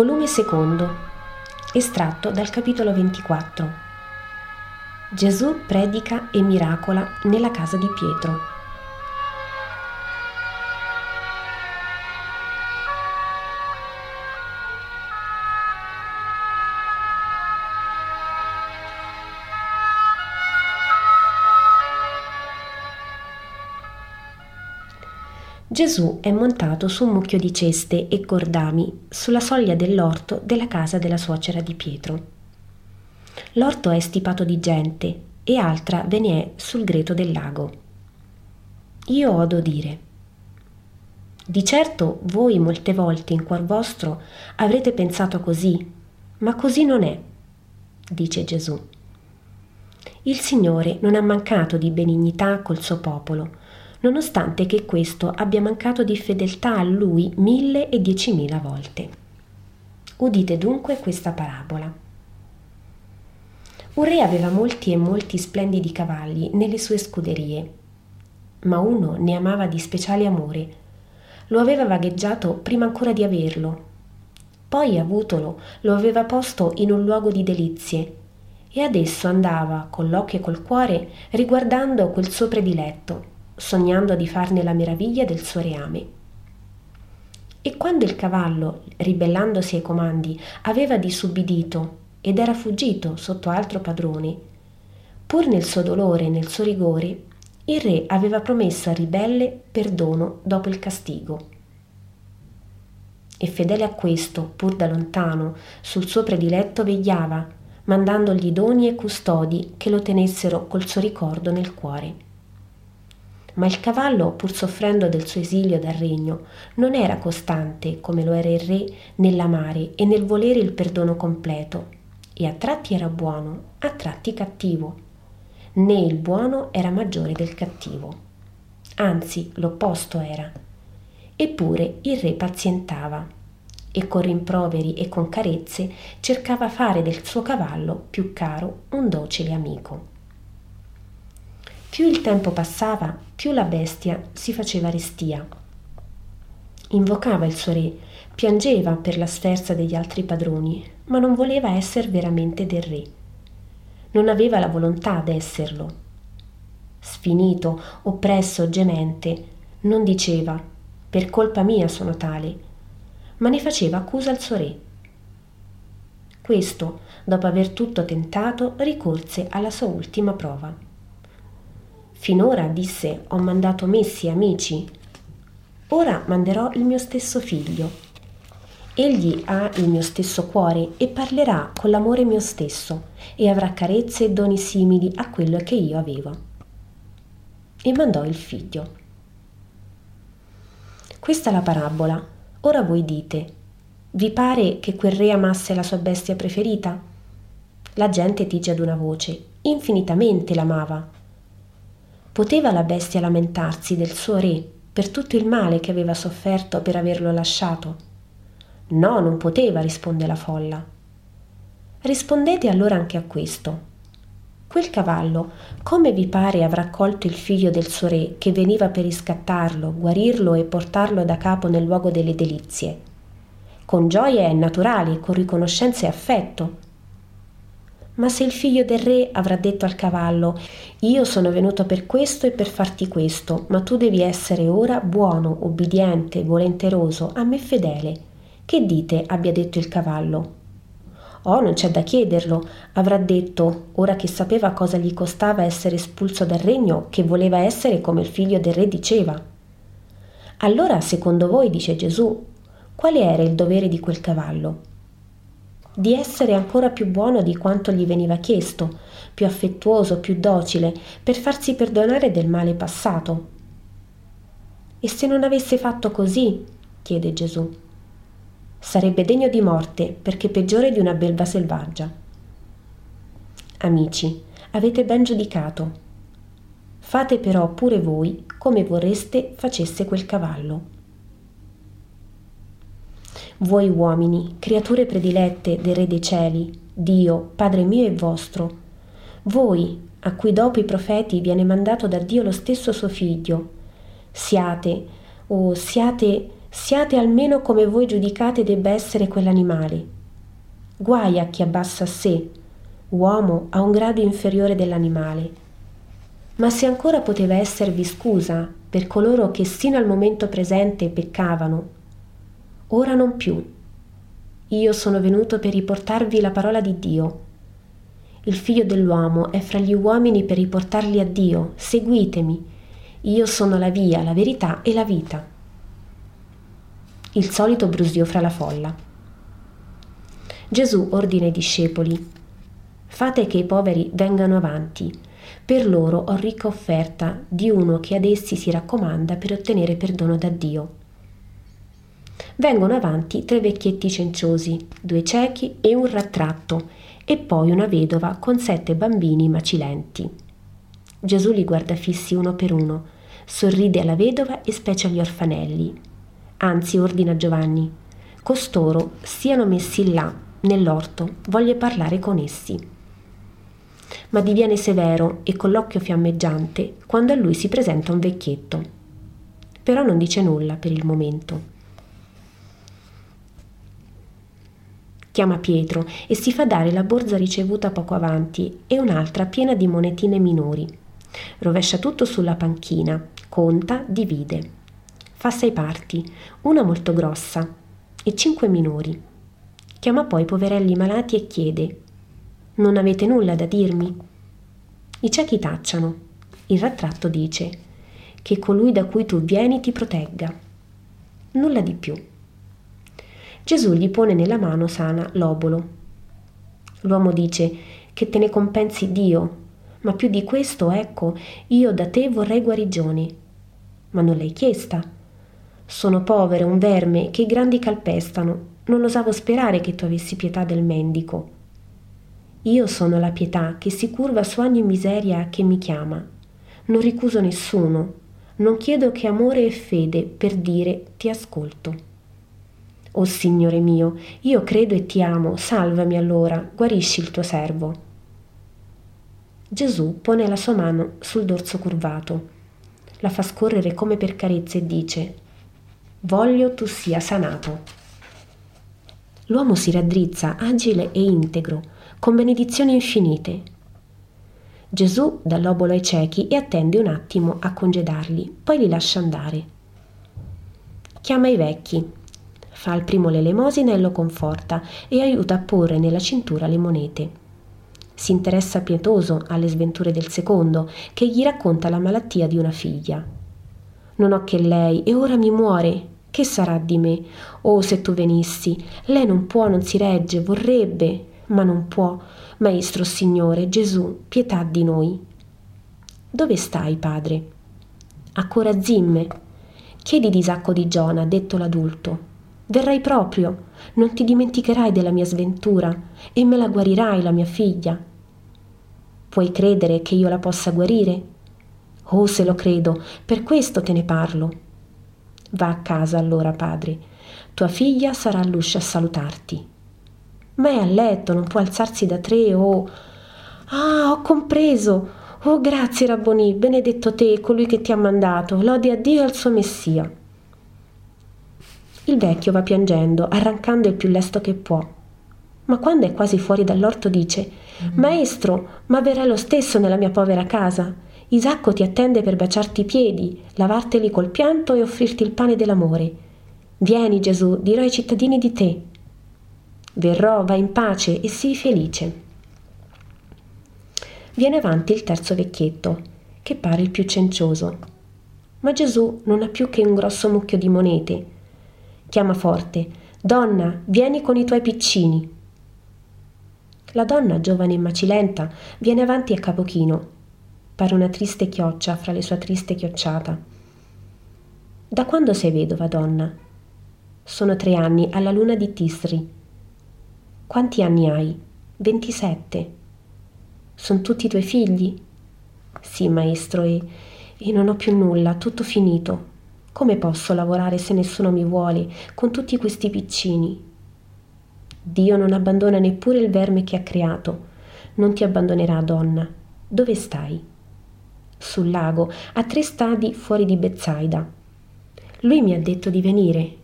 Volume secondo, estratto dal capitolo 24. Gesù predica e miracola nella casa di Pietro. Gesù è montato su un mucchio di ceste e cordami sulla soglia dell'orto della casa della suocera di Pietro. L'orto è stipato di gente e altra ve ne è sul greto del lago. Io odo dire. Di certo voi molte volte in cuor vostro avrete pensato così, ma così non è, dice Gesù. Il Signore non ha mancato di benignità col suo popolo, nonostante che questo abbia mancato di fedeltà a lui mille e diecimila volte. Udite dunque questa parabola. Un re aveva molti e molti splendidi cavalli nelle sue scuderie, ma uno ne amava di speciale amore. Lo aveva vagheggiato prima ancora di averlo. Poi, avutolo, lo aveva posto in un luogo di delizie e adesso andava, con l'occhio e col cuore, riguardando quel suo prediletto sognando di farne la meraviglia del suo reame. E quando il cavallo, ribellandosi ai comandi, aveva disubbidito ed era fuggito sotto altro padrone, pur nel suo dolore e nel suo rigore, il re aveva promesso al ribelle perdono dopo il castigo. E fedele a questo, pur da lontano, sul suo prediletto vegliava, mandandogli doni e custodi che lo tenessero col suo ricordo nel cuore ma il cavallo, pur soffrendo del suo esilio dal regno, non era costante come lo era il re nell'amare e nel volere il perdono completo, e a tratti era buono, a tratti cattivo. Né il buono era maggiore del cattivo. Anzi, l'opposto era. Eppure il re pazientava e con rimproveri e con carezze cercava fare del suo cavallo più caro un docile amico. Più il tempo passava, più la bestia si faceva restia. Invocava il suo re, piangeva per la sferza degli altri padroni, ma non voleva essere veramente del re. Non aveva la volontà d'esserlo. Sfinito, oppresso, gemente, non diceva per colpa mia sono tale, ma ne faceva accusa al suo re. Questo, dopo aver tutto tentato, ricorse alla sua ultima prova. Finora, disse, ho mandato messi amici. Ora manderò il mio stesso figlio. Egli ha il mio stesso cuore e parlerà con l'amore mio stesso e avrà carezze e doni simili a quello che io avevo. E mandò il figlio. Questa è la parabola. Ora voi dite, vi pare che quel re amasse la sua bestia preferita? La gente dice ad una voce, infinitamente l'amava Poteva la bestia lamentarsi del suo re per tutto il male che aveva sofferto per averlo lasciato? No, non poteva, risponde la folla. Rispondete allora anche a questo. Quel cavallo, come vi pare avrà colto il figlio del suo re che veniva per riscattarlo, guarirlo e portarlo da capo nel luogo delle delizie? Con gioia e naturali, con riconoscenza e affetto, ma se il figlio del re avrà detto al cavallo, io sono venuto per questo e per farti questo, ma tu devi essere ora buono, obbediente, volenteroso, a me fedele. Che dite abbia detto il cavallo? Oh, non c'è da chiederlo, avrà detto, ora che sapeva cosa gli costava essere espulso dal regno, che voleva essere come il figlio del re diceva. Allora, secondo voi, dice Gesù, quale era il dovere di quel cavallo? Di essere ancora più buono di quanto gli veniva chiesto, più affettuoso, più docile, per farsi perdonare del male passato. E se non avesse fatto così? chiede Gesù. Sarebbe degno di morte perché peggiore di una belva selvaggia. Amici, avete ben giudicato. Fate però pure voi come vorreste facesse quel cavallo. Voi uomini, creature predilette del Re dei cieli, Dio, Padre mio e vostro, voi, a cui dopo i profeti viene mandato da Dio lo stesso suo figlio, siate, o oh, siate siate almeno come voi giudicate debba essere quell'animale. Guai a chi abbassa sé, uomo a un grado inferiore dell'animale. Ma se ancora poteva esservi scusa per coloro che sino al momento presente peccavano, ora non più. Io sono venuto per riportarvi la parola di Dio. Il figlio dell'uomo è fra gli uomini per riportarli a Dio. Seguitemi. Io sono la via, la verità e la vita. Il solito brusio fra la folla. Gesù ordina ai discepoli Fate che i poveri vengano avanti. Per loro ho ricca offerta di uno che ad essi si raccomanda per ottenere perdono da Dio. Vengono avanti tre vecchietti cenciosi, due ciechi e un rattratto, e poi una vedova con sette bambini macilenti. Gesù li guarda fissi uno per uno, sorride alla vedova e specie agli orfanelli. Anzi, ordina a Giovanni, costoro siano messi là, nell'orto, voglio parlare con essi ma diviene severo e con l'occhio fiammeggiante quando a lui si presenta un vecchietto. Però non dice nulla per il momento. Chiama Pietro e si fa dare la borsa ricevuta poco avanti e un'altra piena di monetine minori. Rovescia tutto sulla panchina, conta, divide. Fa sei parti, una molto grossa e cinque minori. Chiama poi i poverelli malati e chiede non avete nulla da dirmi? I ciechi tacciano. Il rattratto dice che colui da cui tu vieni ti protegga. Nulla di più. Gesù gli pone nella mano sana l'obolo. L'uomo dice che te ne compensi Dio, ma più di questo, ecco, io da te vorrei guarigione. Ma non l'hai chiesta. Sono povero, un verme che i grandi calpestano. Non osavo sperare che tu avessi pietà del mendico. Io sono la pietà che si curva su ogni miseria che mi chiama. Non ricuso nessuno, non chiedo che amore e fede per dire ti ascolto. O Signore mio, io credo e ti amo, salvami allora, guarisci il tuo servo. Gesù pone la sua mano sul dorso curvato, la fa scorrere come per carezza e dice, voglio tu sia sanato. L'uomo si raddrizza, agile e integro, con benedizioni infinite. Gesù dà l'obolo ai ciechi e attende un attimo a congedarli, poi li lascia andare. Chiama i vecchi, fa al primo l'elemosina e lo conforta e aiuta a porre nella cintura le monete. Si interessa pietoso alle sventure del secondo, che gli racconta la malattia di una figlia. Non ho che lei e ora mi muore. Che sarà di me? Oh, se tu venissi. Lei non può, non si regge, vorrebbe, ma non può. Maestro Signore, Gesù, pietà di noi. Dove stai, padre? A Corazimme. Chiedi di Isacco di Giona, detto l'adulto. Verrai proprio, non ti dimenticherai della mia sventura e me la guarirai, la mia figlia. Puoi credere che io la possa guarire? Oh, se lo credo, per questo te ne parlo. Va a casa allora, padre. Tua figlia sarà all'uscio a salutarti ma è a letto, non può alzarsi da tre o... Ah, ho compreso! Oh, grazie, Rabboni, benedetto te, colui che ti ha mandato, lode a Dio e al suo Messia. Il vecchio va piangendo, arrancando il più lesto che può. Ma quando è quasi fuori dall'orto dice: Maestro, ma verrai lo stesso nella mia povera casa. Isacco ti attende per baciarti i piedi, lavarteli col pianto e offrirti il pane dell'amore. Vieni, Gesù, dirò ai cittadini di te. Verrò, va in pace e sii felice. Viene avanti il terzo vecchietto, che pare il più cencioso. Ma Gesù non ha più che un grosso mucchio di monete. Chiama forte, Donna, vieni con i tuoi piccini. La donna, giovane e macilenta, viene avanti a capo chino. Pare una triste chioccia fra le sue triste chiocciata. Da quando sei vedova, donna? Sono tre anni alla luna di Tisri, quanti anni hai? Ventisette. Sono tutti i tuoi figli? Sì, maestro, e, e non ho più nulla, tutto finito. Come posso lavorare se nessuno mi vuole, con tutti questi piccini? Dio non abbandona neppure il verme che ha creato. Non ti abbandonerà, donna. Dove stai? Sul lago, a tre stadi fuori di Bezzaida. Lui mi ha detto di venire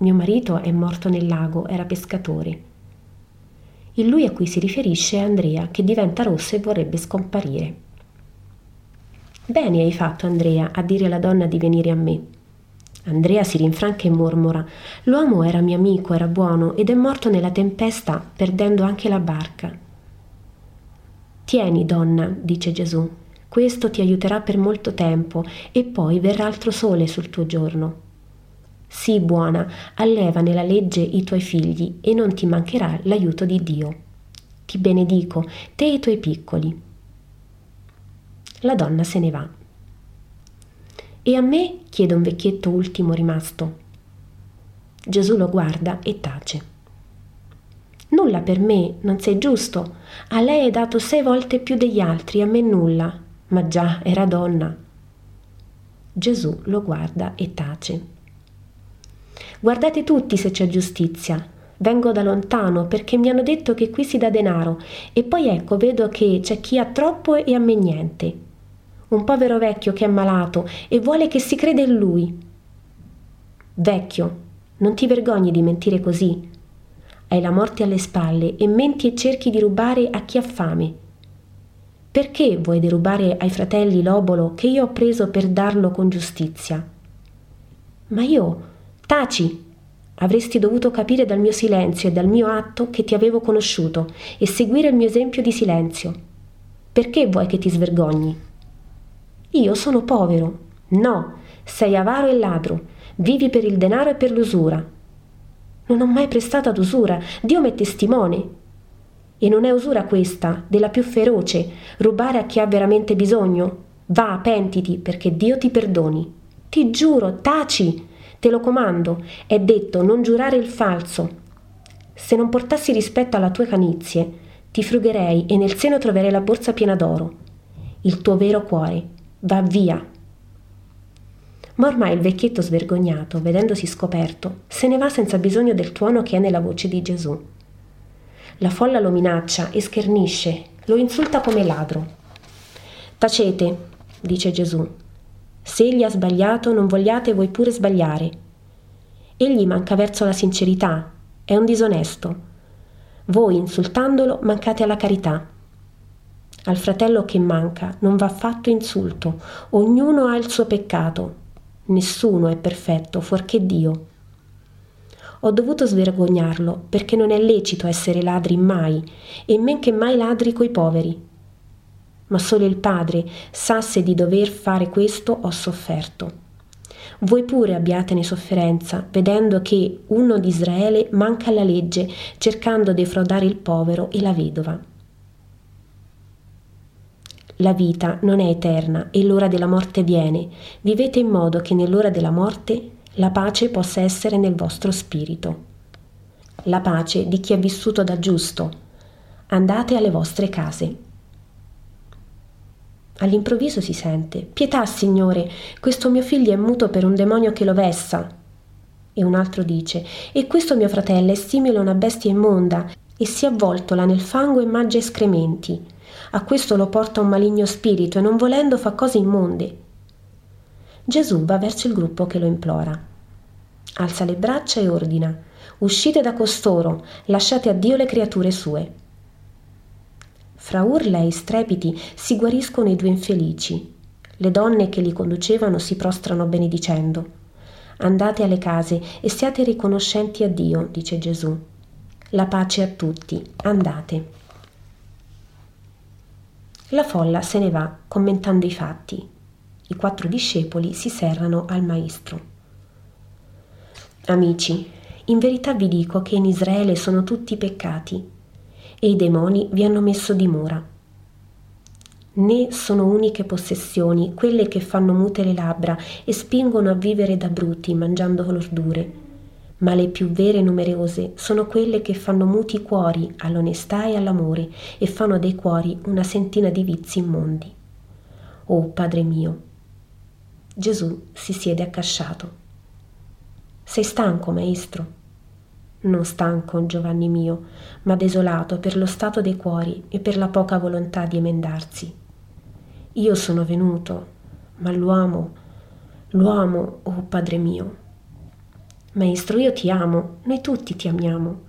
Mio marito è morto nel lago, era pescatore. Il lui a cui si riferisce è Andrea, che diventa rossa e vorrebbe scomparire. Bene hai fatto, Andrea, a dire alla donna di venire a me. Andrea si rinfranca e mormora: L'uomo era mio amico, era buono ed è morto nella tempesta, perdendo anche la barca. Tieni, donna, dice Gesù, questo ti aiuterà per molto tempo e poi verrà altro sole sul tuo giorno. Sii buona, alleva nella legge i tuoi figli e non ti mancherà l'aiuto di Dio. Ti benedico, te e i tuoi piccoli. La donna se ne va. E a me? chiede un vecchietto ultimo rimasto. Gesù lo guarda e tace. Nulla per me, non sei giusto. A lei è dato sei volte più degli altri, a me nulla. Ma già era donna. Gesù lo guarda e tace. Guardate tutti se c'è giustizia. Vengo da lontano perché mi hanno detto che qui si dà denaro e poi ecco vedo che c'è chi ha troppo e a me niente. Un povero vecchio che è malato e vuole che si creda in lui. Vecchio, non ti vergogni di mentire così. Hai la morte alle spalle e menti e cerchi di rubare a chi ha fame. Perché vuoi derubare ai fratelli l'obolo che io ho preso per darlo con giustizia? Ma io Taci! Avresti dovuto capire dal mio silenzio e dal mio atto che ti avevo conosciuto e seguire il mio esempio di silenzio. Perché vuoi che ti svergogni? Io sono povero. No, sei avaro e ladro. Vivi per il denaro e per l'usura. Non ho mai prestato ad usura, Dio mi è testimone. E non è usura questa, della più feroce, rubare a chi ha veramente bisogno? Va, pentiti, perché Dio ti perdoni. Ti giuro, taci, Te lo comando, è detto non giurare il falso. Se non portassi rispetto alla tua canizie, ti frugherei e nel seno troverei la borsa piena d'oro. Il tuo vero cuore. Va via. Ma ormai il vecchietto svergognato, vedendosi scoperto, se ne va senza bisogno del tuono che è nella voce di Gesù. La folla lo minaccia e schernisce, lo insulta come ladro. Tacete, dice Gesù, se egli ha sbagliato, non vogliate voi pure sbagliare. Egli manca verso la sincerità, è un disonesto. Voi, insultandolo, mancate alla carità. Al fratello che manca non va fatto insulto, ognuno ha il suo peccato. Nessuno è perfetto, fuorché Dio. Ho dovuto svergognarlo perché non è lecito essere ladri mai, e men che mai ladri coi poveri ma solo il Padre sa se di dover fare questo ho sofferto. Voi pure abbiatene sofferenza, vedendo che uno di Israele manca alla legge, cercando di defraudare il povero e la vedova. La vita non è eterna e l'ora della morte viene. Vivete in modo che nell'ora della morte la pace possa essere nel vostro spirito. La pace di chi è vissuto da giusto. Andate alle vostre case. All'improvviso si sente Pietà, Signore, questo mio figlio è muto per un demonio che lo vessa. E un altro dice E questo mio fratello è simile a una bestia immonda e si avvoltola nel fango e mangia escrementi. A questo lo porta un maligno spirito e non volendo fa cose immonde. Gesù va verso il gruppo che lo implora. Alza le braccia e ordina Uscite da costoro, lasciate a Dio le creature sue. Fra urla e strepiti si guariscono i due infelici. Le donne che li conducevano si prostrano benedicendo. Andate alle case e siate riconoscenti a Dio, dice Gesù. La pace a tutti, andate. La folla se ne va commentando i fatti. I quattro discepoli si serrano al maestro. Amici, in verità vi dico che in Israele sono tutti peccati e i demoni vi hanno messo dimora. Né sono uniche possessioni quelle che fanno mute le labbra e spingono a vivere da bruti mangiando l'ordure, ma le più vere e numerose sono quelle che fanno muti i cuori all'onestà e all'amore e fanno dei cuori una sentina di vizi immondi. Oh Padre mio! Gesù si siede accasciato. Sei stanco, maestro? non stanco Giovanni mio, ma desolato per lo stato dei cuori e per la poca volontà di emendarsi. Io sono venuto, ma l'uomo, l'uomo, oh Padre mio. Maestro, io ti amo, noi tutti ti amiamo.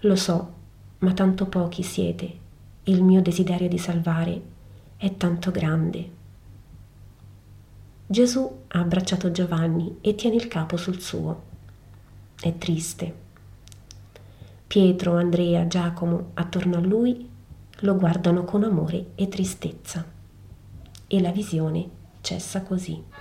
Lo so, ma tanto pochi siete e il mio desiderio di salvare è tanto grande. Gesù ha abbracciato Giovanni e tiene il capo sul suo. È triste. Pietro, Andrea, Giacomo, attorno a lui, lo guardano con amore e tristezza. E la visione cessa così.